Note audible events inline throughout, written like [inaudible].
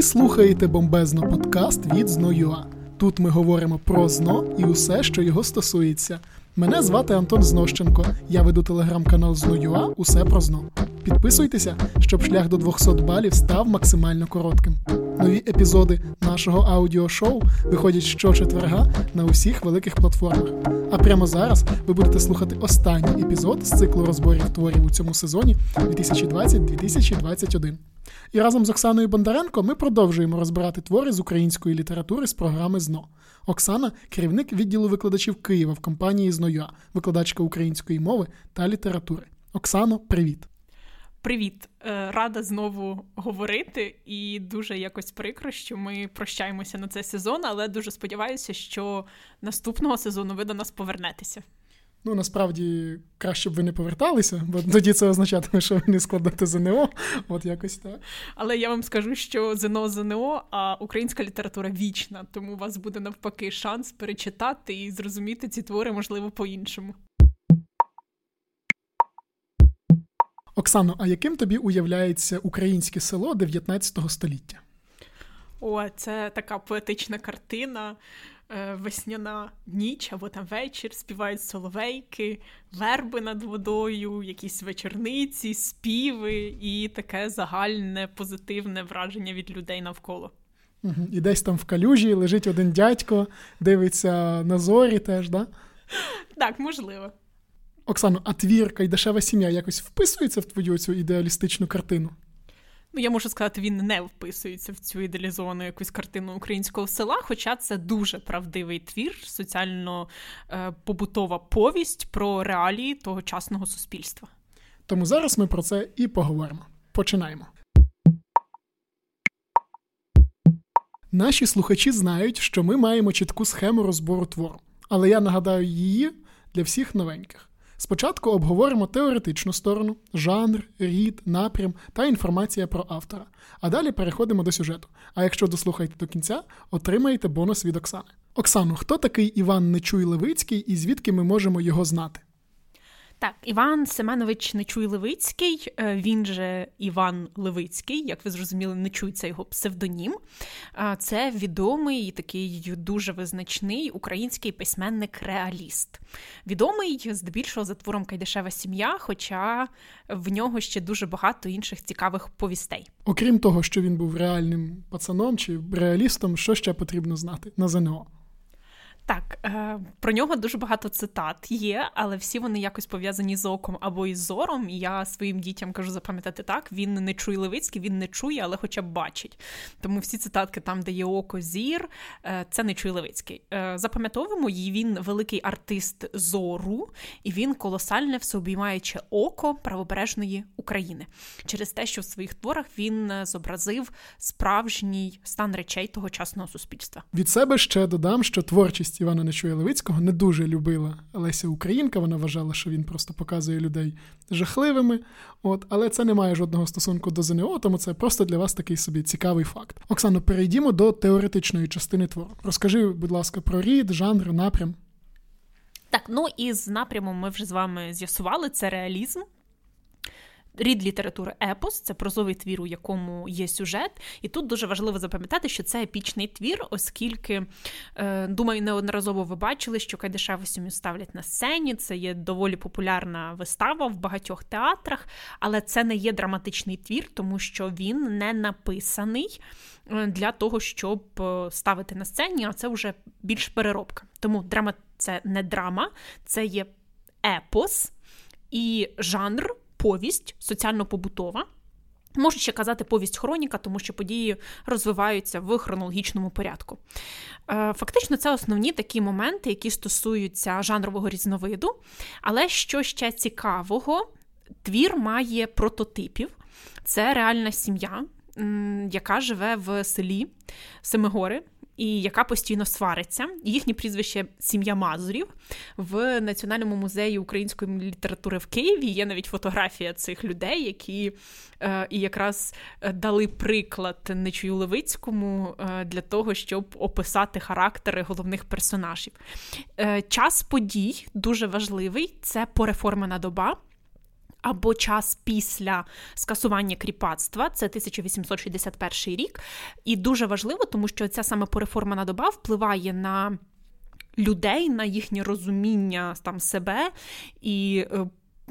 Ви слухаєте бомбезно подкаст від Зно.ua. Тут ми говоримо про зно і усе, що його стосується. Мене звати Антон Знощенко. Я веду телеграм-канал Зно.ua Усе про зно. Підписуйтеся, щоб шлях до 200 балів став максимально коротким. Нові епізоди нашого аудіошоу виходять щочетверга на усіх великих платформах. А прямо зараз ви будете слухати останній епізод з циклу розборів творів у цьому сезоні 2020-2021. І разом з Оксаною Бондаренко ми продовжуємо розбирати твори з української літератури з програми ЗНО. Оксана керівник відділу викладачів Києва в компанії «Зноюа», викладачка української мови та літератури. Оксано, привіт! Привіт, е, рада знову говорити, і дуже якось прикро, що ми прощаємося на цей сезон, але дуже сподіваюся, що наступного сезону ви до нас повернетеся. Ну, насправді краще б ви не поверталися, бо тоді це означатиме, що ви не складете ЗНО. От якось так. Але я вам скажу, що ЗНО ЗНО, а українська література вічна, тому у вас буде навпаки шанс перечитати і зрозуміти ці твори, можливо, по-іншому. Оксано, а яким тобі уявляється українське село 19 століття? О, це така поетична картина. Е, весняна ніч або там вечір, співають соловейки, верби над водою, якісь вечорниці, співи і таке загальне позитивне враження від людей навколо. І десь там в калюжі лежить один дядько, дивиться на зорі теж, да? Так, можливо. Оксано, а твір Кайдашева сім'я якось вписується в твою цю ідеалістичну картину? Ну, я можу сказати, він не вписується в цю ідеалізовану якусь картину українського села, хоча це дуже правдивий твір, соціально-побутова е, повість про реалії тогочасного суспільства. Тому зараз ми про це і поговоримо. Починаємо. Наші слухачі знають, що ми маємо чітку схему розбору твору, але я нагадаю її для всіх новеньких. Спочатку обговоримо теоретичну сторону, жанр, рід, напрям та інформація про автора. А далі переходимо до сюжету. А якщо дослухаєте до кінця, отримаєте бонус від Оксани. Оксану, хто такий Іван Нечуй Левицький і звідки ми можемо його знати? Так, Іван Семенович Нечуй Левицький, е, він же Іван Левицький, як ви зрозуміли, не чується його псевдонім. Це відомий такий дуже визначний український письменник-реаліст. Відомий здебільшого за твором Кайдашева сім'я, хоча в нього ще дуже багато інших цікавих повістей. Окрім того, що він був реальним пацаном чи реалістом, що ще потрібно знати на ЗНО? Так, е, про нього дуже багато цитат є, але всі вони якось пов'язані з оком або із зором. І я своїм дітям кажу запам'ятати так: він не чує Левицький, він не чує, але хоча б бачить. Тому всі цитатки, там, де є око, зір, е, це не чує Левицький. Е, запам'ятовуємо її, він великий артист зору, і він колосальне всеобіймаюче око правобережної України через те, що в своїх творах він зобразив справжній стан речей тогочасного суспільства. Від себе ще додам, що творчість. Івана Нечуя Левицького не дуже любила Леся Українка. Вона вважала, що він просто показує людей жахливими. От, Але це не має жодного стосунку до ЗНО, тому це просто для вас такий собі цікавий факт. Оксано, перейдімо до теоретичної частини твору. Розкажи, будь ласка, про рід, жанр, напрям. Так, ну і з напрямом ми вже з вами з'ясували це реалізм. Рід літератури епос це прозовий твір, у якому є сюжет. І тут дуже важливо запам'ятати, що це епічний твір, оскільки, е, думаю, неодноразово ви бачили, що Кайдашеву сім'ю ставлять на сцені. Це є доволі популярна вистава в багатьох театрах, але це не є драматичний твір, тому що він не написаний е, для того, щоб е, ставити на сцені, а це вже більш переробка. Тому драма це не драма, це є епос і жанр повість соціально-побутова. Можу ще казати повість хроніка, тому що події розвиваються в хронологічному порядку. Е, фактично, це основні такі моменти, які стосуються жанрового різновиду. Але що ще цікавого, твір має прототипів. Це реальна сім'я, яка живе в селі Семигори і яка постійно свариться. Їхнє прізвище сім'я Мазурів в Національному музеї української літератури в Києві. Є навіть фотографія цих людей, які е, і якраз е, дали приклад Нечую Левицькому е, для того, щоб описати характери головних персонажів. Е, час подій дуже важливий це пореформена доба. Або час після скасування кріпацтва, це 1861 рік. І дуже важливо, тому що ця саме пореформана доба впливає на людей, на їхнє розуміння там себе і е,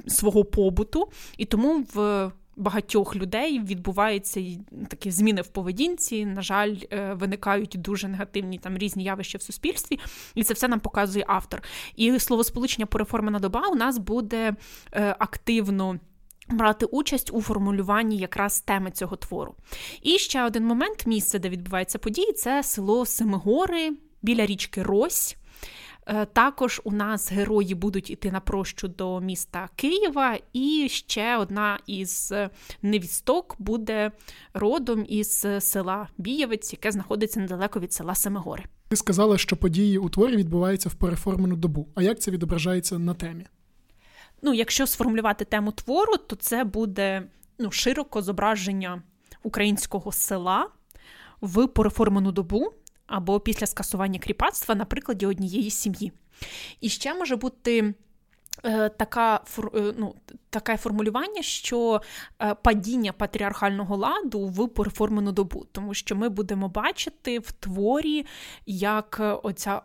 свого побуту. І тому в багатьох людей відбуваються такі зміни в поведінці. На жаль, е, виникають дуже негативні там різні явища в суспільстві, і це все нам показує автор. І словосполучення пореформена доба у нас буде е, активно. Брати участь у формулюванні якраз теми цього твору. І ще один момент: місце, де відбуваються події, це село Семигори біля річки Рось. Е, також у нас герої будуть іти на прощу до міста Києва, і ще одна із невісток буде родом із села Бієвець, яке знаходиться недалеко від села Семигори. Ти сказала, що події у творі відбуваються в переформену добу. А як це відображається на темі? Ну, якщо сформулювати тему твору, то це буде ну, широко зображення українського села в переформену добу або після скасування кріпацтва на прикладі однієї сім'ї. І ще може бути. Е, така е, ну, таке формулювання, що е, падіння патріархального ладу в переформену добу, тому що ми будемо бачити в творі, як оця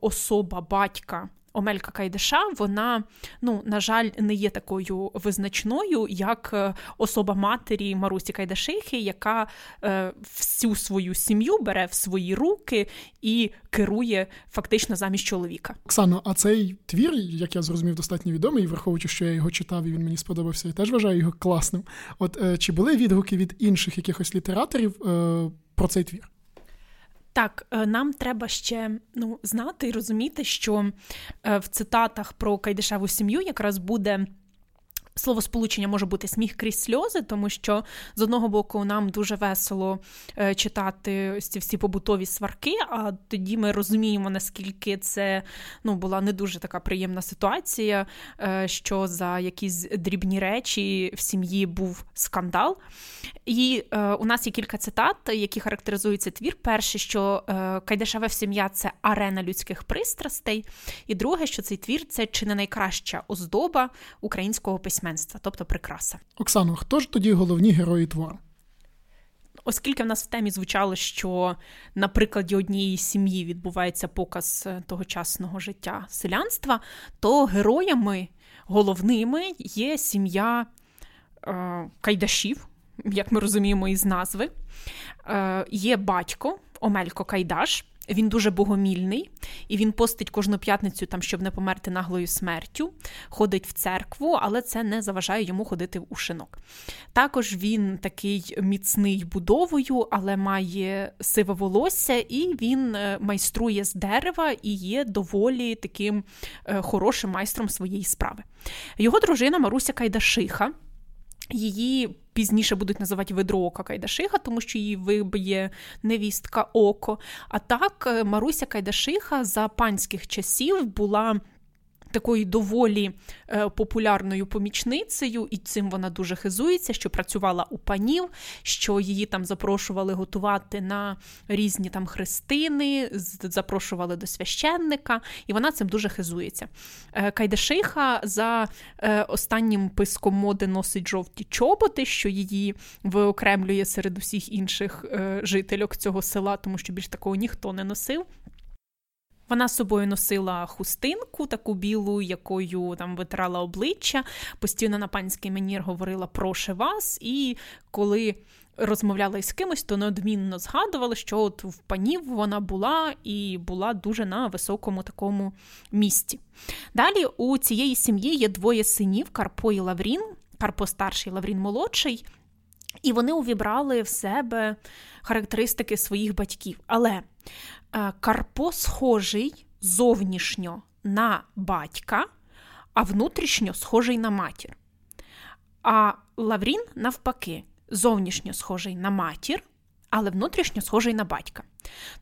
особа батька Омелька Кайдеша, вона, ну, на жаль, не є такою визначною, як е, особа матері Марусі Кайдашихи, яка е, всю свою сім'ю бере в свої руки і керує фактично замість чоловіка. Оксано, а цей твір, як я зрозумів, достатньо відомий, враховуючи, що я його читав і він мені сподобався, і теж вважаю його класним. От е, чи були відгуки від інших якихось літераторів е, про цей твір? Так, е, нам треба ще ну, знати і розуміти, що е, в цитатах про Кайдешеву сім'ю якраз буде Словосполучення може бути сміх крізь сльози, тому що з одного боку нам дуже весело е, читати ось ці всі побутові сварки, а тоді ми розуміємо, наскільки це ну, була не дуже така приємна ситуація, е, що за якісь дрібні речі в сім'ї був скандал. І е, у нас є кілька цитат, які характеризують цей твір. Перше, що Кайдашеве сім'я це арена людських пристрастей, і друге, що цей твір це чи не найкраща оздоба українського письменства письменства, тобто прикраса. Оксано, хто ж тоді головні герої твору? Оскільки в нас в темі звучало, що на прикладі однієї сім'ї відбувається показ е, тогочасного життя селянства, то героями головними є сім'я е, Кайдашів, як ми розуміємо із назви. Е, Є батько Омелько Кайдаш, він дуже богомільний, і він постить кожну п'ятницю, там, щоб не померти наглою смертю, ходить в церкву, але це не заважає йому ходити у шинок. Також він такий міцний будовою, але має сиве волосся, і він е, майструє з дерева і є доволі таким е, хорошим майстром своєї справи. Його дружина Маруся Кайдашиха. Її пізніше будуть називати Ведроока Кайдашиха, тому що її виб'є невістка Око. А так, е, Маруся Кайдашиха за панських часів була такою доволі е, популярною помічницею, і цим вона дуже хизується, що працювала у панів, що її там запрошували готувати на різні там хрестини, запрошували до священника, і вона цим дуже хизується. Е, Кайдашиха за е, останнім писком моди носить жовті чоботи, що її виокремлює серед усіх інших жительок цього села, тому що більш такого ніхто не носив. Вона з собою носила хустинку, таку білу, якою там витирала обличчя, постійно на панський манір говорила проше вас, і коли розмовляла із кимось, то неодмінно згадувала, що от в панів вона була і була дуже на високому такому місці. Далі у цієї сім'ї є двоє синів: Карпо і Лаврін, Карпо старший, Лаврін молодший. І вони увібрали в себе характеристики своїх батьків. Але Е, Карпо схожий зовнішньо на батька, а внутрішньо схожий на матір. А Лаврін, навпаки, зовнішньо схожий на матір, але внутрішньо схожий на батька.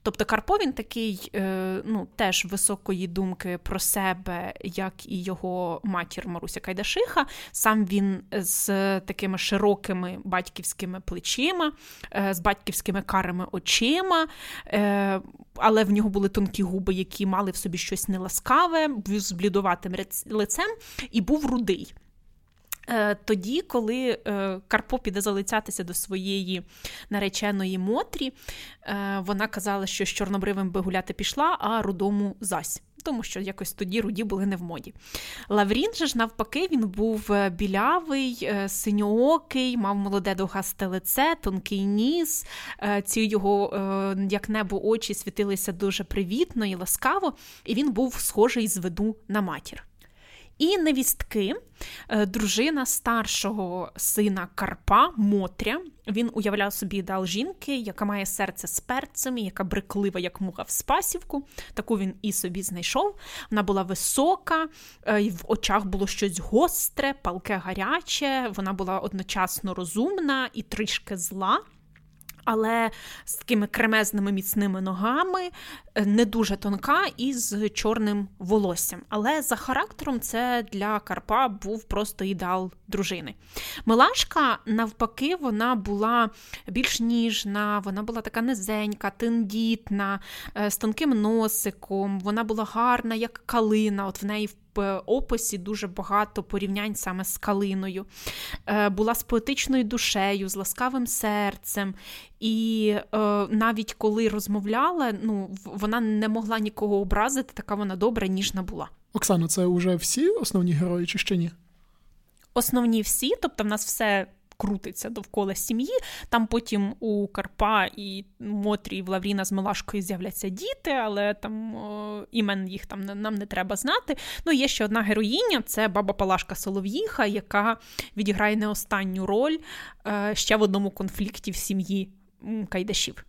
Тобто Карпо він такий, е, ну, теж високої думки про себе, як і його матір Маруся Кайдашиха. Сам він з такими широкими батьківськими плечима, е, з батьківськими карими очима, е, але в нього були тонкі губи, які мали в собі щось неласкаве, з блідуватим лицем, і був рудий. Е, тоді, коли е, Карпо піде залицятися до своєї нареченої Мотрі, е, вона казала, що з чорнобривим би гуляти пішла, а рудому зась. Тому що якось тоді руді були не в моді. Лаврін же ж, навпаки, він був білявий, синьоокий, мав молоде довгасте лице, тонкий ніс. Ці його, як небо, очі світилися дуже привітно і ласкаво, і він був схожий з виду на матір. І невістки, е, дружина старшого сина Карпа Мотря. Він уявляв собі ідеал жінки, яка має серце з перцем, яка бриклива, як муха в спасівку. Таку він і собі знайшов. Вона була висока, е, в очах було щось гостре, палке гаряче. Вона була одночасно розумна і трішки зла але з такими кремезними міцними ногами, не дуже тонка і з чорним волоссям. Але за характером це для Карпа був просто ідеал дружини. Милашка, навпаки, вона була більш ніжна, вона була така низенька, тендітна, е, з тонким носиком, вона була гарна, як калина. От в неї в описі дуже багато порівнянь саме з калиною. Е, була з поетичною душею, з ласкавим серцем. І е, навіть коли розмовляла, ну вона не могла нікого образити, така вона добра, ніжна була. Оксано, це вже всі основні герої, чи ще ні? Основні всі, тобто в нас все крутиться довкола сім'ї. Там потім у Карпа і Мотрі і в Лавріна з Милашкою з'являться діти, але там о, імен їх там нам не треба знати. Ну, є ще одна героїня це баба Палашка Солов'їха, яка відіграє не останню роль е, ще в одному конфлікті в сім'ї Кайдашів.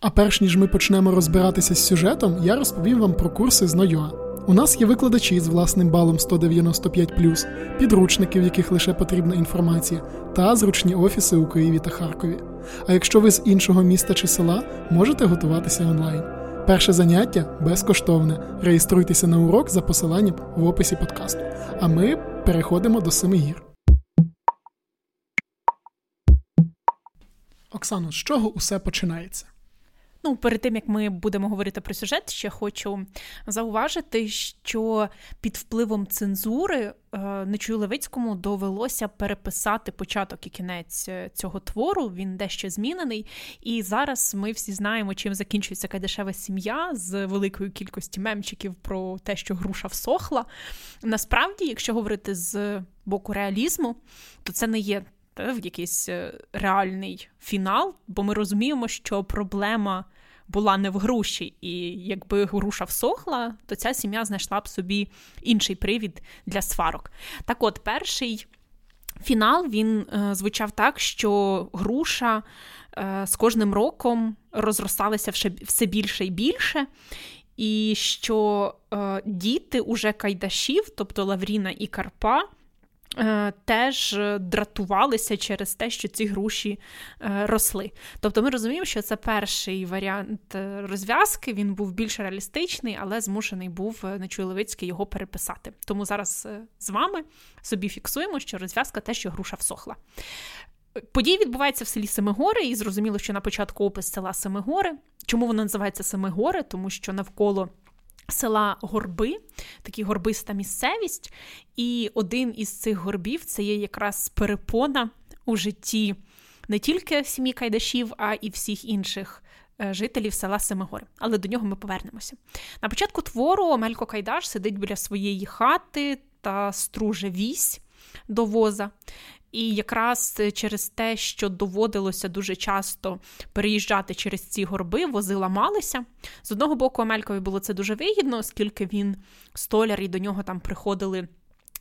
А перш ніж ми почнемо розбиратися з сюжетом, я розповім вам про курси з Нойоа. У нас є викладачі з власним балом 195, підручники, в яких лише потрібна інформація, та зручні офіси у Києві та Харкові. А якщо ви з іншого міста чи села, можете готуватися онлайн. Перше заняття безкоштовне. Реєструйтеся на урок за посиланням в описі подкасту. А ми переходимо до семи гір. Оксано, з чого усе починається? Ну, перед тим як ми будемо говорити про сюжет, ще хочу зауважити, що під впливом цензури е, Нечую Левицькому довелося переписати початок і кінець е, цього твору. Він дещо змінений. І зараз ми всі знаємо, чим закінчується кайдешева сім'я з великою кількістю мемчиків про те, що груша всохла. Насправді, якщо говорити з боку реалізму, то це не є в якийсь е, реальний фінал, бо ми розуміємо, що проблема була не в груші, і якби груша всохла, то ця сім'я знайшла б собі інший привід для сварок. Так от, перший фінал він е, звучав так, що груша е, з кожним роком розросталася все більше і більше. І що е, діти уже Кайдашів, тобто Лавріна і Карпа, теж дратувалися через те, що ці груші е, росли. Тобто ми розуміємо, що це перший варіант е, розв'язки, він був більш реалістичний, але змушений був Нечуй Левицький його переписати. Тому зараз з вами собі фіксуємо, що розв'язка те, що груша всохла. Події відбуваються в селі Семигори, і зрозуміло, що на початку опис села Семигори. Чому воно називається Семигори? Тому що навколо села Горби, такі горбиста місцевість. І один із цих горбів це є якраз перепона у житті не тільки сім'ї Кайдашів, а і всіх інших. Е, жителів села Семигори, але до нього ми повернемося. На початку твору Омелько Кайдаш сидить біля своєї хати та струже вісь до воза. І якраз через те, що доводилося дуже часто переїжджати через ці горби, вози ламалися. З одного боку, Амелькові було це дуже вигідно, оскільки він столяр і до нього там приходили.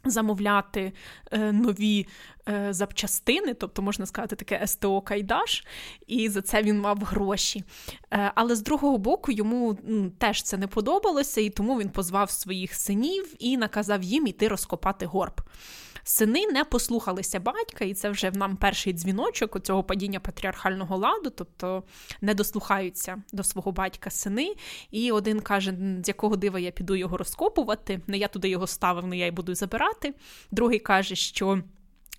Замовляти е, нові е, запчастини, тобто, можна сказати, таке СТО Кайдаш, і за це він мав гроші. Е, але з другого боку, йому м, теж це не подобалося, і тому він позвав своїх синів і наказав їм іти розкопати горб. Сини не послухалися батька, і це вже нам перший дзвіночок цього падіння патріархального ладу, тобто не дослухаються до свого батька сини. І один каже, з якого дива я піду його розкопувати, не я туди його ставив, не я й буду забирати. Другий каже, що.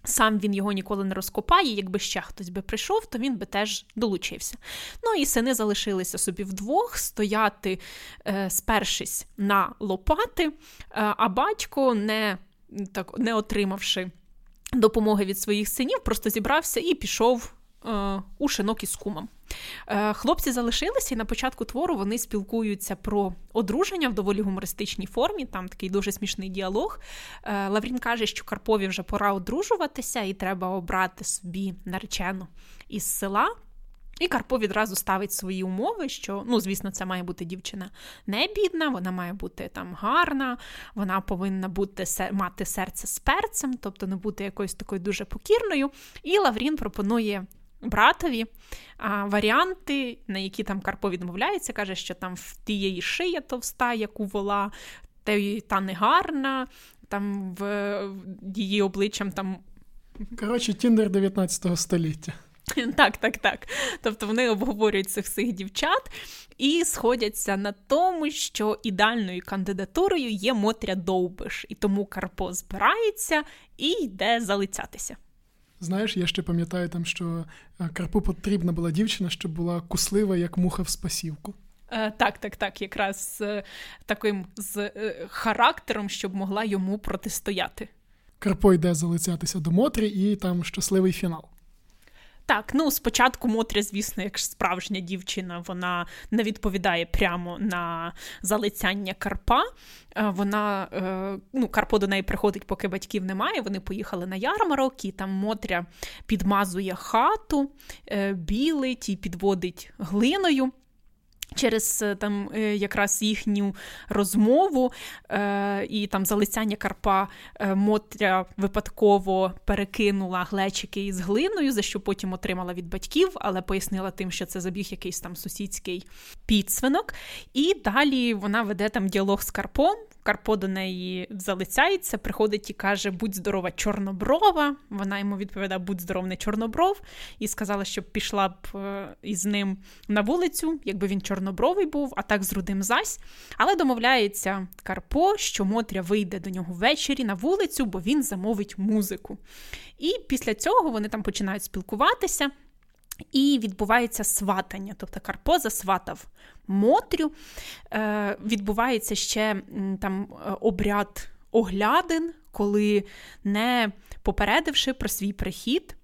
Сам він його ніколи не розкопає, якби ще хтось би прийшов, то він би теж долучився. Ну і сини залишилися собі вдвох, стояти, е, спершись на лопати, е, а батько, не, так, не отримавши допомоги від своїх синів, просто зібрався і пішов е, у шинок із кумом. Е, хлопці залишилися, і на початку твору вони спілкуються про одруження в доволі гумористичній формі. Там такий дуже смішний діалог. Е, Лаврін каже, що Карпові вже пора одружуватися, і треба обрати собі наречену із села. І Карпо відразу ставить свої умови, що, ну, звісно, це має бути дівчина не бідна, вона має бути там гарна, вона повинна бути мати серце з перцем, тобто не бути якоюсь такою дуже покірною. І Лаврін пропонує братові а, варіанти, на які там Карпо відмовляється, каже, що там в тієї шия товста, як у вола, та не гарна, там в її обличчям там. Коротше, Тіндер 19 століття. [laughs] Так, так, так. Тобто вони обговорюють цих всіх дівчат і сходяться на тому, що ідеальною кандидатурою є Мотря Довбиш, і тому Карпо збирається і йде залицятися. Знаєш, я ще пам'ятаю там, що е, Карпу потрібна була дівчина, щоб була куслива, як муха в спасівку. Е, так, так, так, якраз з таким з е, характером, щоб могла йому протистояти. Карпо йде залицятися до Мотрі, і там щасливий фінал. Так, ну спочатку Мотря, звісно, як справжня дівчина, вона не відповідає прямо на залицяння Карпа. Е, вона, е, ну, Карпо до неї приходить, поки батьків немає. Вони поїхали на ярмарок, і там Мотря підмазує хату, е, білить і підводить глиною. Через е, там е, якраз їхню розмову е, і там залицяння Карпа е, Мотря випадково перекинула глечики із глиною, за що потім отримала від батьків, але пояснила тим, що це забіг якийсь там сусідський підсвинок. І далі вона веде там діалог з Карпом. Карпо до неї залицяється, приходить і каже: Будь здорова, чорноброва. Вона йому відповідає, будь здоров, не чорнобров, і сказала, щоб пішла б е, із ним на вулицю, якби він чорнобровий був, а так з рудим зась. Але домовляється Карпо, що Мотря вийде до нього ввечері на вулицю, бо він замовить музику. І після цього вони там починають спілкуватися. І відбувається сватання, тобто Карпо засватав Мотрю. Е, Відбувається ще там е, обряд оглядин, коли, не попередивши про свій прихід,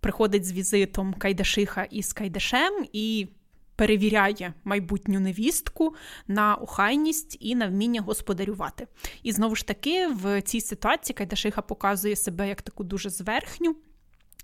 приходить з візитом Кайдашиха із Кайдашем і перевіряє майбутню невістку на охайність і на вміння господарювати. І знову ж таки, в цій ситуації Кайдашиха показує себе як таку дуже зверхню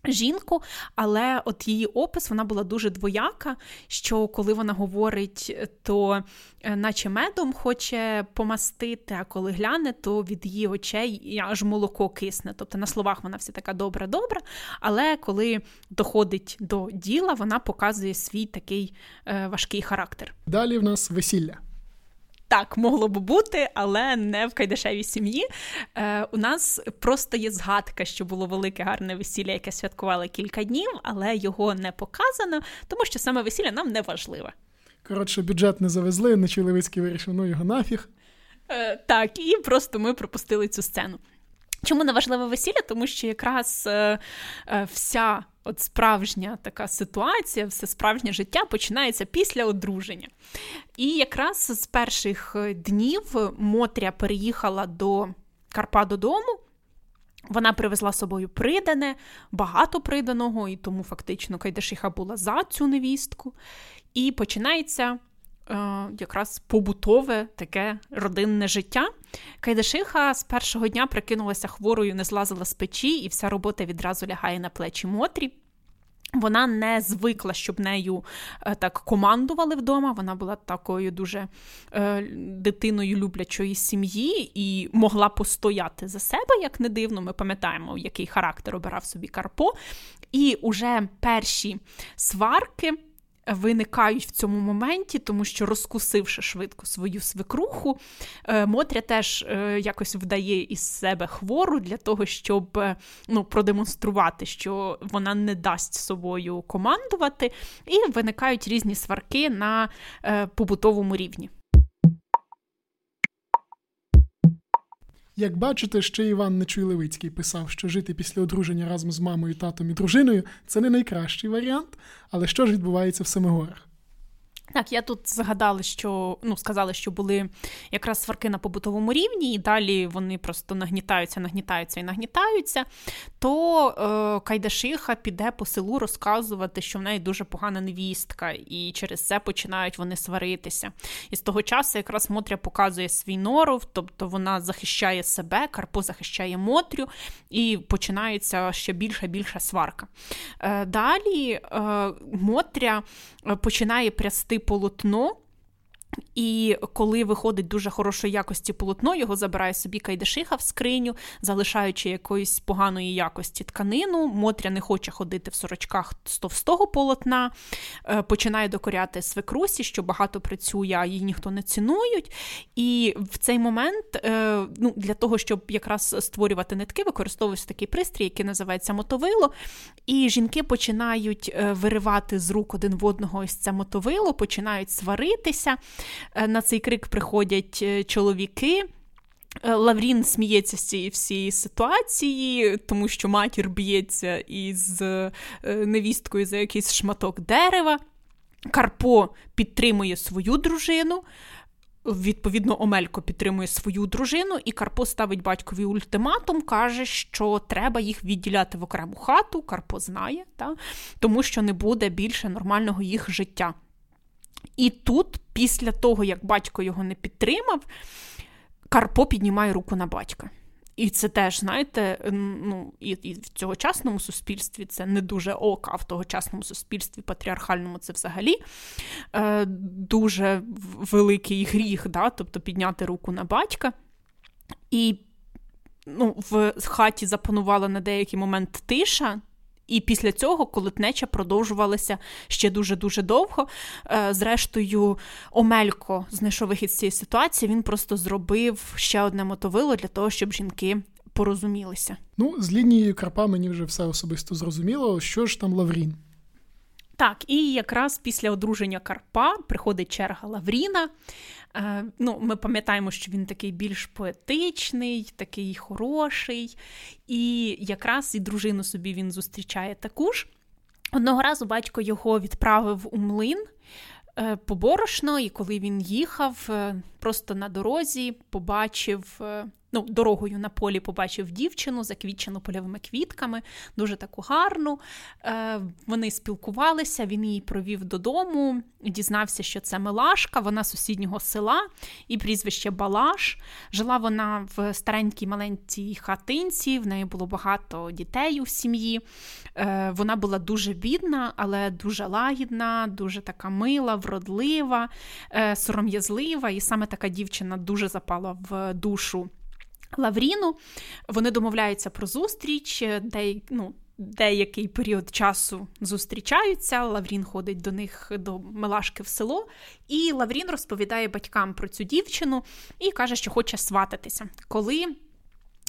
жінку, але от її опис вона була дуже двояка. Що коли вона говорить, то е, наче медом хоче помастити, а коли гляне, то від її очей аж молоко кисне. Тобто на словах вона вся така добра-добра, але коли доходить до діла, вона показує свій такий е, важкий характер. Далі в нас весілля. Так, могло б бути, але не в кайдашевій сім'ї. Е, У нас просто є згадка, що було велике гарне весілля, яке святкували кілька днів, але його не показано, тому що саме весілля нам не важливе. Коротше, бюджет не завезли, Нечуй Левицький вирішив, ну його нафіг. Е, Так, і просто ми пропустили цю сцену. Чому не важливе весілля? Тому що якраз е, е, вся от справжня така ситуація, все справжнє життя починається після одруження. І якраз з перших днів Мотря переїхала до Карпа додому. Вона привезла з собою придане, багато приданого, і тому фактично Кайдашиха була за цю невістку. І починається Е, якраз побутове таке родинне життя. Кайдашиха з першого дня прикинулася хворою, не злазила з печі, і вся робота відразу лягає на плечі Мотрі. Вона не звикла, щоб нею е, так командували вдома. Вона була такою дуже е, дитиною люблячої сім'ї і могла постояти за себе, як не дивно. Ми пам'ятаємо, який характер обирав собі Карпо. І уже перші сварки виникають в цьому моменті, тому що розкусивши швидко свою свекруху, е, Мотря теж е, якось вдає із себе хвору для того, щоб е, ну, продемонструвати, що вона не дасть собою командувати, і виникають різні сварки на побутовому рівні. Як бачите, ще Іван Нечуй-Левицький писав, що жити після одруження разом з мамою, татом і дружиною це не найкращий варіант. Але що ж відбувається в Семигорах? Так, я тут згадала, що ну сказали, що були якраз сварки на побутовому рівні, і далі вони просто нагнітаються, нагнітаються і нагнітаються. То е, Кайдашиха піде по селу розказувати, що в неї дуже погана невістка, і через це починають вони сваритися. І з того часу якраз Мотря показує свій норов, тобто вона захищає себе, Карпо захищає Мотрю, і починається ще більша більша сварка. Е, Далі е, Мотря е, починає прясти полотно. І коли виходить дуже хорошої якості полотно, його забирає собі Кайдашиха в скриню, залишаючи якоїсь поганої якості тканину. Мотря не хоче ходити в сорочках з товстого полотна, е, починає докоряти свекрусі, що багато працює, а її ніхто не цінують. І в цей момент е, ну, для того, щоб якраз створювати нитки, використовується такий пристрій, який називається мотовило. І жінки починають е, виривати з рук один в одного ось це мотовило, починають сваритися. Е, на цей крик приходять е, чоловіки. Е, Лаврін сміється з цієї всієї ситуації, тому що матір б'ється із невісткою за якийсь шматок дерева. Карпо підтримує свою дружину. Відповідно, Омелько підтримує свою дружину, і Карпо ставить батькові ультиматум, каже, що треба їх відділяти в окрему хату. Карпо знає, та? тому що не буде більше нормального їх життя. І тут, після того, як батько його не підтримав, Карпо піднімає руку на батька. І це теж, знаєте, ну, і, і в цьогочасному суспільстві це не дуже ок, а в тогочасному суспільстві патріархальному це взагалі е, дуже великий гріх, да? тобто підняти руку на батька. І ну, в хаті запанувала на деякий момент тиша, і після цього колотнеча продовжувалася ще дуже-дуже довго. Е, зрештою, Омелько знайшов вихід з цієї ситуації. Він просто зробив ще одне мотовило для того, щоб жінки порозумілися. Ну, з лінією Карпа мені вже все особисто зрозуміло. Що ж там Лаврін? Так, і якраз після одруження Карпа приходить черга Лавріна. Е, ну, Ми пам'ятаємо, що він такий більш поетичний, такий хороший, і якраз і дружину собі він зустрічає таку ж. Одного разу батько його відправив у млин е, по і коли він їхав, е, просто на дорозі побачив ну, дорогою на полі побачив дівчину, заквітчену польовими квітками, дуже таку гарну. Е, Вони спілкувалися, він її провів додому, дізнався, що це Милашка, вона сусіднього села і прізвище Балаш. Жила вона в старенькій маленькій хатинці, в неї було багато дітей у сім'ї. Е, Вона була дуже бідна, але дуже лагідна, дуже така мила, вродлива, е, сором'язлива, і саме така дівчина дуже запала в душу. Лавріну. Вони домовляються про зустріч, де, ну, деякий період часу зустрічаються. Лаврін ходить до них до Мелашки в село, і Лаврін розповідає батькам про цю дівчину і каже, що хоче свататися. Коли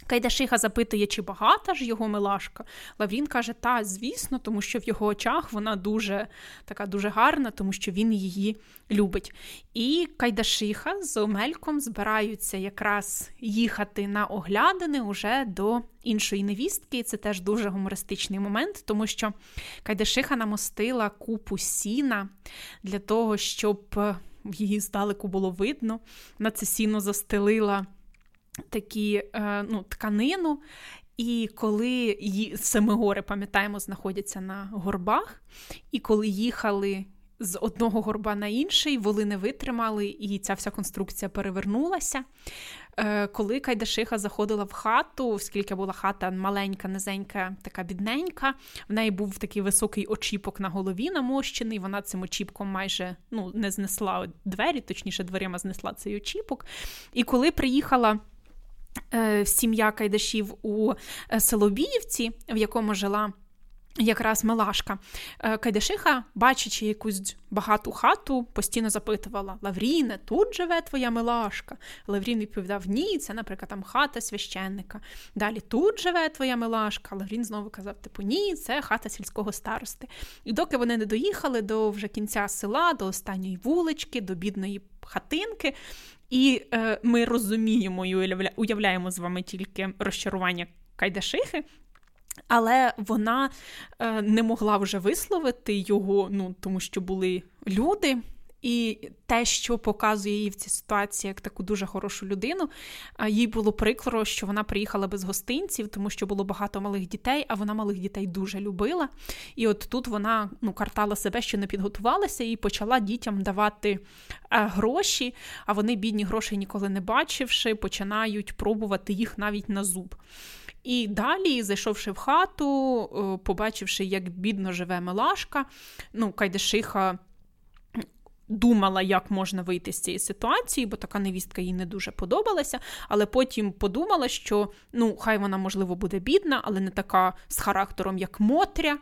Кайдашиха запитує, чи багата ж його милашка. Лаврін каже, та, звісно, тому що в його очах вона дуже така дуже гарна, тому що він її любить. І Кайдашиха з Омельком збираються якраз їхати на оглядини уже до іншої невістки. І це теж дуже гумористичний момент, тому що Кайдашиха намостила купу сіна для того, щоб її здалеку було видно. На це сіно застелила такі е, ну, тканину. І коли ї... Семигори, пам'ятаємо, знаходяться на горбах, і коли їхали з одного горба на інший, воли не витримали, і ця вся конструкція перевернулася. Е, коли Кайдашиха заходила в хату, оскільки була хата маленька, низенька, така бідненька, в неї був такий високий очіпок на голові намощений. Вона цим очіпком майже ну, не знесла двері, точніше, дверима знесла цей очіпок. І коли приїхала. Е, сім'я Кайдашів у е, Солобіївці, в якому жила Якраз Мелашка. Е, Кайдашиха, бачачи якусь багату хату, постійно запитувала: Лавріне, тут живе твоя Мелашка? Лаврін відповідав: Ні, це, наприклад, там хата священника. Далі тут живе твоя Мелашка. Лаврін знову казав: Типу, ні, це хата сільського старости. І доки вони не доїхали до вже кінця села, до останньої вулички, до бідної хатинки. І е, ми розуміємо і уявляємо з вами тільки розчарування Кайдашихи. Але вона е, не могла вже висловити його, ну тому що були люди. І те, що показує її в цій ситуації як таку дуже хорошу людину, їй було прикро, що вона приїхала без гостинців, тому що було багато малих дітей, а вона малих дітей дуже любила. І от тут вона ну, картала себе, що не підготувалася, і почала дітям давати е, гроші, а вони, бідні грошей ніколи не бачивши, починають пробувати їх навіть на зуб. І далі, зайшовши в хату, побачивши, як бідно живе Милашка, ну, Кайдашиха думала, як можна вийти з цієї ситуації, бо така невістка їй не дуже подобалася. Але потім подумала, що ну, хай вона, можливо, буде бідна, але не така з характером, як Мотря.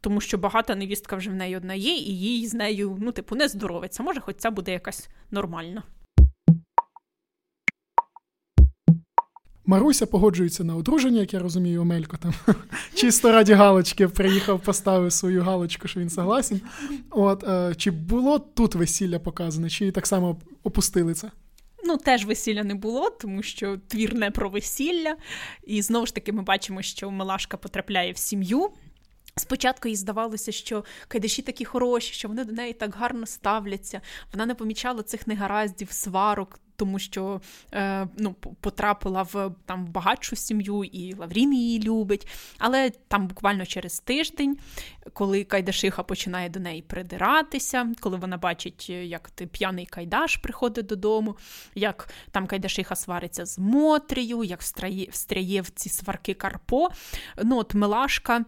Тому що багата невістка вже в неї одна є, і їй з нею, ну, типу, не здоровиться. Може, хоч ця буде якась нормальна. Маруся погоджується на одруження, як я розумію, Омелько там [laughs] чисто раді галочки приїхав, поставив свою галочку, що він согласен. От е, чи було тут весілля показане, чи так само опустили це? Ну, теж весілля не було, тому що твір не про весілля. І знову ж таки, ми бачимо, що Милашка потрапляє в сім'ю. Спочатку їй здавалося, що кайдаші такі хороші, що вони до неї так гарно ставляться. Вона не помічала цих негараздів, сварок, тому що е, ну, потрапила в там багатшу сім'ю, і Лаврін її любить. Але там буквально через тиждень, коли Кайдашиха починає до неї придиратися, коли вона бачить, як ти п'яний Кайдаш приходить додому, як там Кайдашиха свариться з Мотрію, як встряє в ці сварки Карпо. Ну, от Милашка.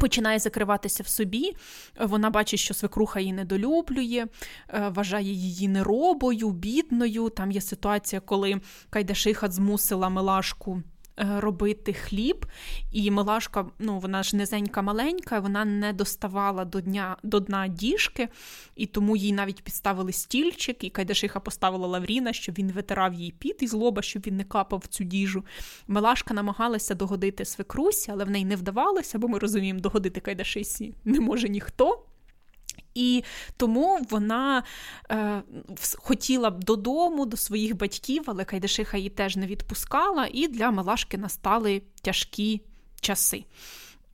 Починає закриватися в собі, вона бачить, що свекруха її недолюблює, е, вважає її неробою, бідною. Там є ситуація, коли Кайдашиха змусила Милашку робити хліб, і Милашка, ну вона ж низенька маленька, вона не доставала до дня до дна діжки, і тому їй навіть підставили стільчик, і Кайдашиха поставила Лавріна, щоб він витирав їй піт із лоба, щоб він не капав в цю діжу. Милашка намагалася догодити свекрусі, але в неї не вдавалося, бо ми розуміємо, догодити Кайдашисі не може ніхто. І тому вона е, хотіла б додому, до своїх батьків, але Кайдашиха її теж не відпускала, і для Малашки настали тяжкі часи.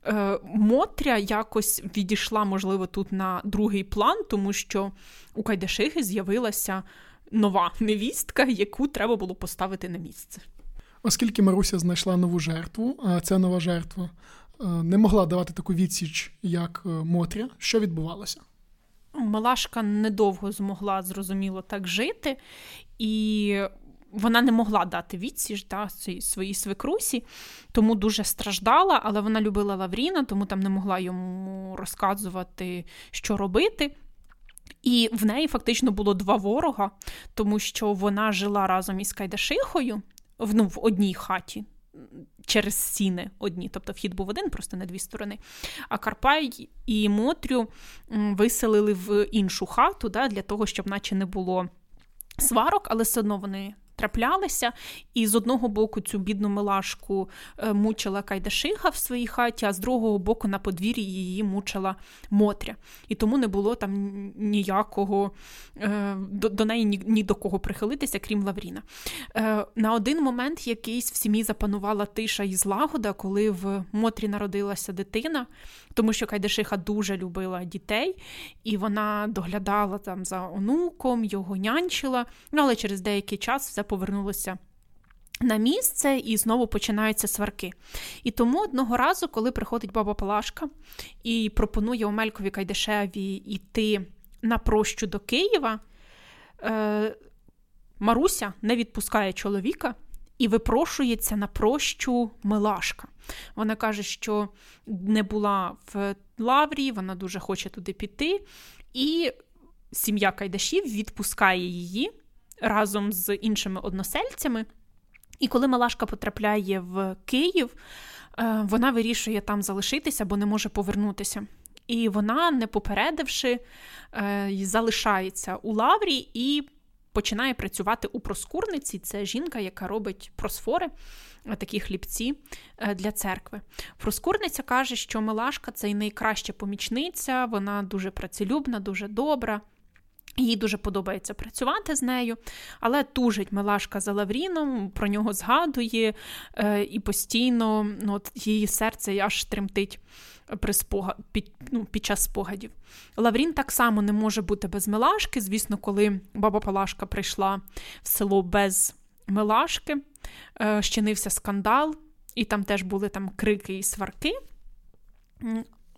Е, Мотря якось відійшла, можливо, тут на другий план, тому що у Кайдашихи з'явилася нова невістка, яку треба було поставити на місце. Оскільки Маруся знайшла нову жертву, а ця нова жертва е, не могла давати таку відсіч, як е, Мотря, що відбувалося? Малашка недовго змогла зрозуміло так жити, і вона не могла дати відсіж да, своїй свекрусі, тому дуже страждала, але вона любила Лавріна, тому там не могла йому розказувати, що робити. І в неї фактично було два ворога, тому що вона жила разом із Кайдашихою ну, в одній хаті через сіни одні, тобто вхід був один, просто на дві сторони. А Карпай і Мотрю виселили в іншу хату да, для того, щоб наче не було сварок, але все одно вони траплялися, і з одного боку цю бідну милашку е, мучила Кайдашиха в своїй хаті, а з другого боку на подвір'ї її мучила Мотря. І тому не було там ніякого е, до, до неї ні, ні до кого прихилитися, крім Лавріна. Е, на один момент якийсь в сім'ї запанувала тиша і злагода, коли в Мотрі народилася дитина, тому що Кайдашиха дуже любила дітей, і вона доглядала там за онуком, його нянчила, ну, але через деякий час все повернулося. На місце і знову починаються сварки. І тому одного разу, коли приходить баба Палашка і пропонує Омелькові Кайдашеві йти на прощу до Києва, е, Маруся не відпускає чоловіка і випрошується на прощу Милашка. Вона каже, що не була в Лаврі, вона дуже хоче туди піти, і сім'я Кайдашів відпускає її разом з іншими односельцями. І коли Малашка потрапляє в Київ, е, вона вирішує там залишитися, бо не може повернутися. І вона, не попередивши, е, залишається у лаврі і починає працювати у проскурниці. Це жінка, яка робить просфори, е, такі хлібці для церкви. Проскурниця каже, що Милашка це найкраща помічниця, вона дуже працелюбна, дуже добра. Їй дуже подобається працювати з нею, але тужить Милашка за Лавріном, про нього згадує е, і постійно ну, от, її серце аж тремтить при спогад, під, ну, під час спогадів. Лаврін так само не може бути без Милашки. Звісно, коли баба Палашка прийшла в село без Милашки, е, щинився скандал, і там теж були там крики і сварки.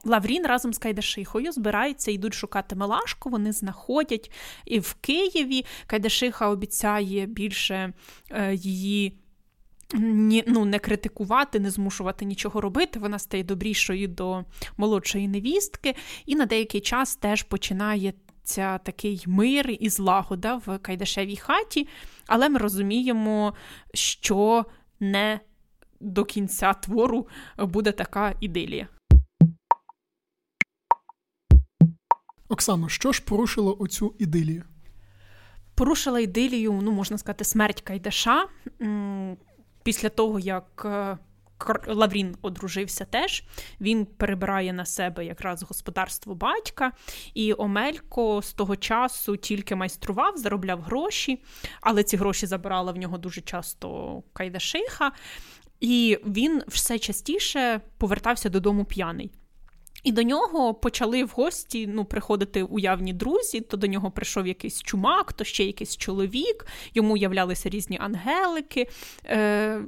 Лаврін разом з Кайдашихою збираються, йдуть шукати Мелашку. Вони знаходять і в Києві. Кайдашиха обіцяє більше е, її. Ні, ну, Не критикувати, не змушувати нічого робити. Вона стає добрішою до молодшої невістки, і на деякий час теж починається такий мир і злагода в Кайдашевій хаті. Але ми розуміємо, що не до кінця твору буде така ідилія. Оксано, що ж порушило оцю ідилію? Порушила ідилію, ну, можна сказати, смерть Кайдаша. Після того, як е, Лаврін одружився теж, він перебирає на себе якраз господарство батька, і Омелько з того часу тільки майстрував, заробляв гроші, але ці гроші забирала в нього дуже часто Кайдашиха, і він все частіше повертався додому п'яний. І до нього почали в гості ну, приходити уявні друзі. То до нього прийшов якийсь чумак, то ще якийсь чоловік, йому являлися різні ангелики. Е,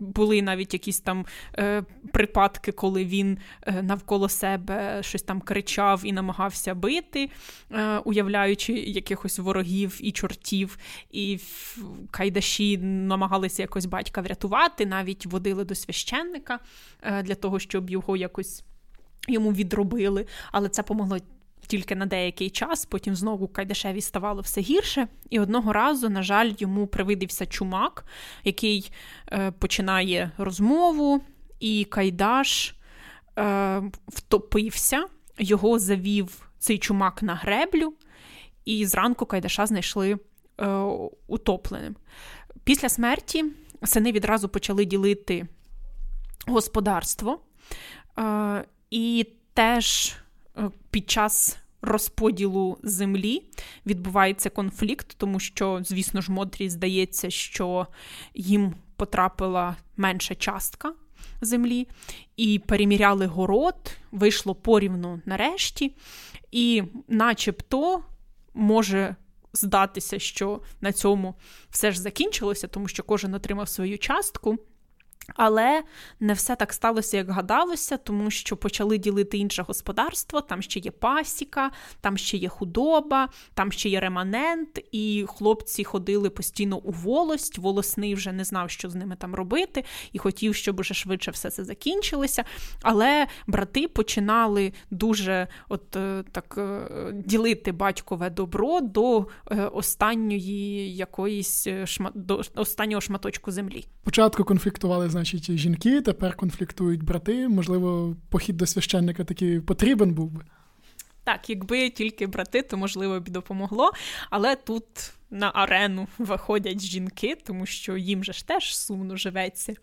Були навіть якісь там е, припадки, коли він е, навколо себе щось там кричав і намагався бити, е, уявляючи якихось ворогів і чортів. І кайдаші намагалися якось батька врятувати, навіть водили до священника е, для того, щоб його якось йому відробили, але це помогло. Тільки на деякий час, потім знову Кайдашеві ставало все гірше. І одного разу, на жаль, йому привидився чумак, який е, починає розмову, і Кайдаш е, втопився, його завів цей чумак на греблю, і зранку Кайдаша знайшли е, утопленим. Після смерті сини відразу почали ділити господарство. І теж е, під час розподілу землі відбувається конфлікт, тому що, звісно ж, Модрі здається, що їм потрапила менша частка землі, і переміряли город, вийшло порівну нарешті, і начебто може. Здатися, що на цьому все ж закінчилося, тому що кожен отримав свою частку. Але не все так сталося, як гадалося, тому що почали ділити інше господарство. Там ще є пасіка, там ще є худоба, там ще є реманент, і хлопці ходили постійно у волость. Волосний вже не знав, що з ними там робити, і хотів, щоб уже швидше все це закінчилося. Але брати починали дуже от е, так е, ділити батькове добро до е, останньої якоїсь до останнього шматочку землі. Спочатку конфліктували значить, жінки, тепер конфліктують брати. Можливо, похід до священника таки потрібен був би. Так, якби тільки брати, то можливо б допомогло. Але тут на арену виходять жінки, тому що їм же ж теж сумно живеться.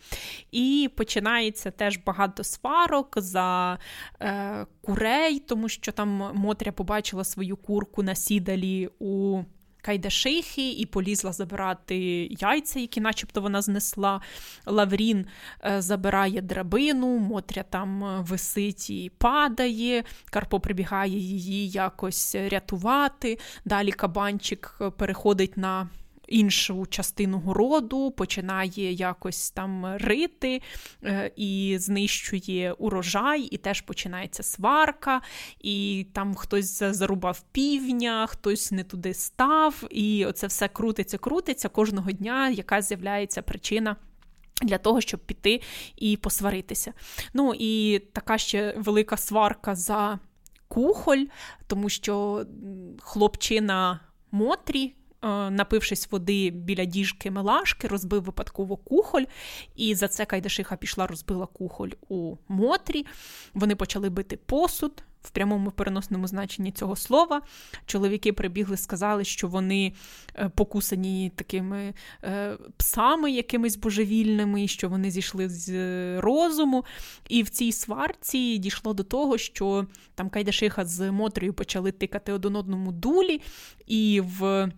І починається теж багато сварок за е, курей, тому що там Мотря побачила свою курку на сідалі у Кайдашихи і полізла забирати яйця, які, начебто, вона знесла. Лаврін е, забирає драбину, Мотря там е, висить і падає. Карпо прибігає її якось рятувати. Далі кабанчик е, переходить на іншу частину городу, починає якось там рити е, і знищує урожай, і теж починається сварка, і там хтось зарубав півня, хтось не туди став, і оце все крутиться, крутиться кожного дня, яка з'являється причина. Для того, щоб піти і посваритися. Ну і така ще велика сварка за кухоль, тому що хлопчина Мотрі напившись води біля діжки Мелашки, розбив випадково кухоль, і за це Кайдашиха пішла, розбила кухоль у Мотрі. Вони почали бити посуд в прямому переносному значенні цього слова. Чоловіки прибігли, сказали, що вони е, покусані такими е, псами, якимись божевільними, що вони зійшли з е, розуму. І в цій сварці дійшло до того, що там Кайдашиха з Мотрою почали тикати один одному дулі, і в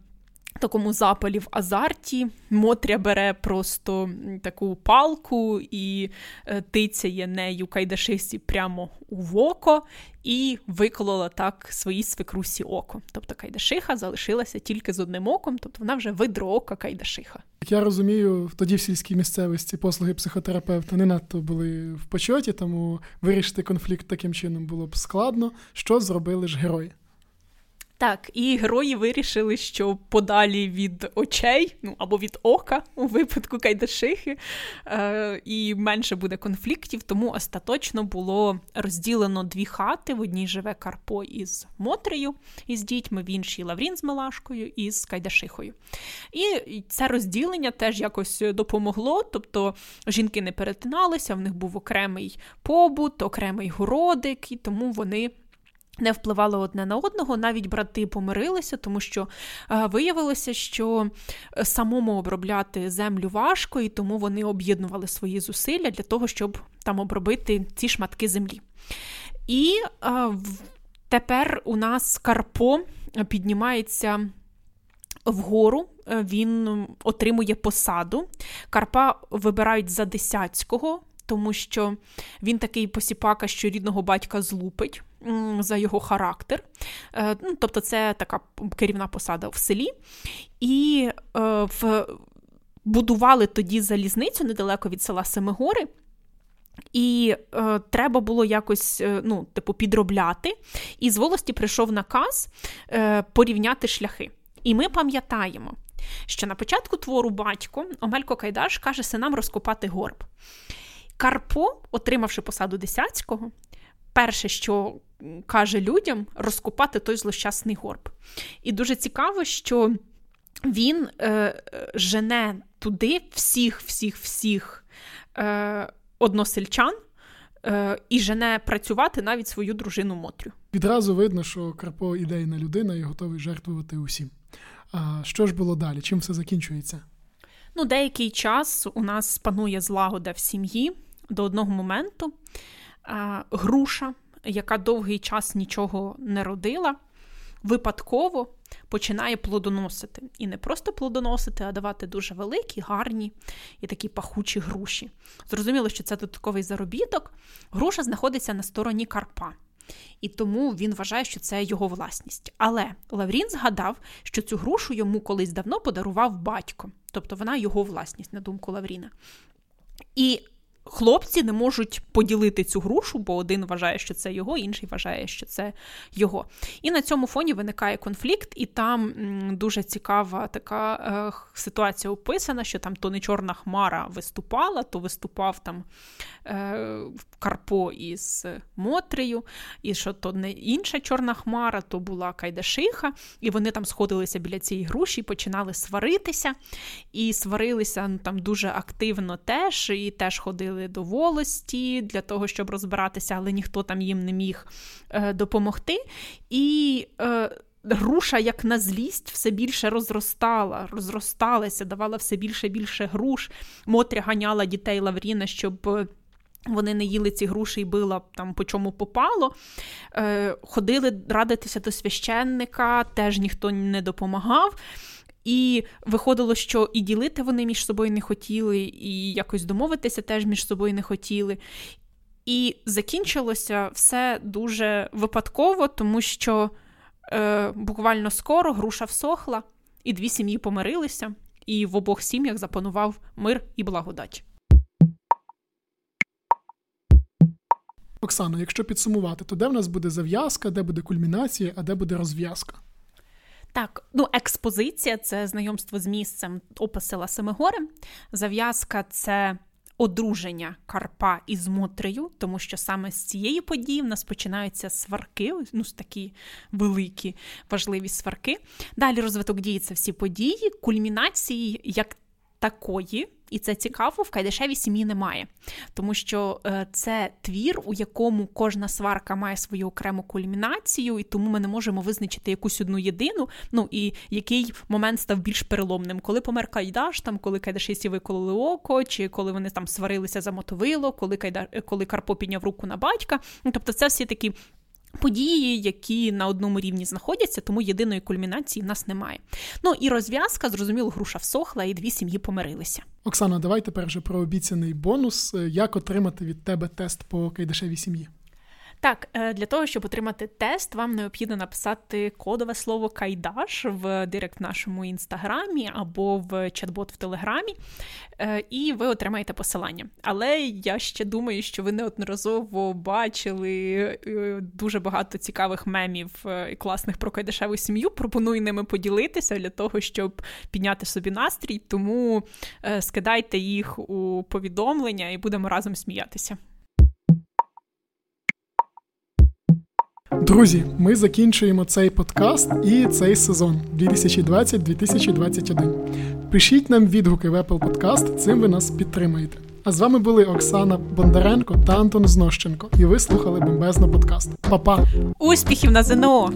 такому запалі в азарті. Мотря бере просто таку палку і е, тицяє нею Кайдашисі прямо у око і виколола так своїй свекрусі око. Тобто Кайдашиха залишилася тільки з одним оком, тобто вона вже видро ока Кайдашиха. Як я розумію, тоді в сільській місцевості послуги психотерапевта не надто були в почоті, тому вирішити конфлікт таким чином було б складно. Що зробили ж герої? Так, і герої вирішили, що подалі від очей, ну або від ока у випадку Кайдашихи, е, і менше буде конфліктів, тому остаточно було розділено дві хати. В одній живе Карпо із Мотрею із дітьми, в іншій Лаврін з Мелашкою і з Кайдашихою. І це розділення теж якось допомогло. Тобто жінки не перетиналися, в них був окремий побут, окремий городик, і тому вони. Не впливали одне на одного, навіть брати помирилися, тому що е, виявилося, що е, самому обробляти землю важко, і тому вони об'єднували свої зусилля для того, щоб там обробити ці шматки землі. І е, тепер у нас Карпо піднімається вгору, він отримує посаду. Карпа вибирають за Десяцького, тому що він такий посіпака, що рідного батька злупить за його характер. Е, ну, Тобто, це така керівна посада в селі. І е, в... будували тоді залізницю недалеко від села Семигори. І е, треба було якось е, ну, типу, підробляти. І з волості прийшов наказ е, порівняти шляхи. І ми пам'ятаємо, що на початку твору батько Омелько Кайдаш каже синам розкопати горб. Карпо, отримавши посаду Десяцького, перше, що каже людям, розкопати той злощасний горб. І дуже цікаво, що він е, жене туди всіх, всіх, всіх е, односельчан. Е, і жене працювати навіть свою дружину Мотрю. Відразу видно, що Карпо ідейна людина і готовий жертвувати усім. А що ж було далі? Чим все закінчується? Ну, деякий час у нас панує злагода в сім'ї до одного моменту. Груша яка довгий час нічого не родила, випадково починає плодоносити. І не просто плодоносити, а давати дуже великі, гарні і такі пахучі груші. Зрозуміло, що це додатковий заробіток. Груша знаходиться на стороні Карпа. І тому він вважає, що це його власність. Але Лаврін згадав, що цю грушу йому колись давно подарував батько, тобто вона його власність, на думку Лавріна. І хлопці не можуть поділити цю грушу, бо один вважає, що це його, інший вважає, що це його. І на цьому фоні виникає конфлікт, і там дуже цікава така ситуація описана, що там то не чорна хмара виступала, то виступав там е, Карпо із Мотрею, і що то не інша чорна хмара, то була Кайдашиха, і вони там сходилися біля цієї груші і починали сваритися. І сварилися ну, там дуже активно теж, і теж ходили ходили до волості для того, щоб розбиратися, але ніхто там їм не міг е, допомогти. І е, груша, як на злість, все більше розростала, розросталася, давала все більше більше груш. Мотря ганяла дітей Лавріна, щоб. Вони не їли ці груші і била там по чому попало. Е, Ходили радитися до священника, теж ніхто не допомагав. І виходило, що і ділити вони між собою не хотіли, і якось домовитися теж між собою не хотіли. І закінчилося все дуже випадково, тому що е, буквально скоро груша всохла, і дві сім'ї помирилися, і в обох сім'ях запанував мир і благодать. Оксано, якщо підсумувати, то де в нас буде зав'язка, де буде кульмінація, а де буде розв'язка? Так, ну експозиція це знайомство з місцем опасила Семигори. Зав'язка це одруження Карпа із Мотрею, тому що саме з цієї події в нас починаються сварки, ну такі великі важливі сварки. Далі розвиток дії це всі події, кульмінації як такої. І це цікаво, в Кайдашевій сім'ї немає, тому що е, це твір, у якому кожна сварка має свою окрему кульмінацію, і тому ми не можемо визначити якусь одну єдину. Ну і який момент став більш переломним, коли помер Кайдаш, там коли Кайдашисі викололи око, чи коли вони там сварилися за мотовило, коли Кайда... коли Карпо підняв руку на батька. Ну тобто, це всі такі події, які на одному рівні знаходяться, тому єдиної кульмінації в нас немає. Ну і розв'язка, зрозуміло, груша всохла, і дві сім'ї помирилися. Оксана, давай тепер вже про обіцяний бонус. Як отримати від тебе тест по Кайдашевій сім'ї? Так, е, для того, щоб отримати тест, вам необхідно написати кодове слово Кайдаш в директ в нашому інстаграмі або в чат-бот в Телеграмі, е, і ви отримаєте посилання. Але я ще думаю, що ви неодноразово бачили е, дуже багато цікавих мемів і класних про кайдашеву сім'ю. Пропоную ними поділитися для того, щоб підняти собі настрій. Тому скидайте їх у повідомлення і будемо разом сміятися. Друзі, ми закінчуємо цей подкаст і цей сезон 2020-2021. Пишіть нам відгуки в Apple Podcast, цим ви нас підтримаєте. А з вами були Оксана Бондаренко та Антон Знощенко. І ви слухали бомбезно подкаст. Па-па! Успіхів на ЗНО!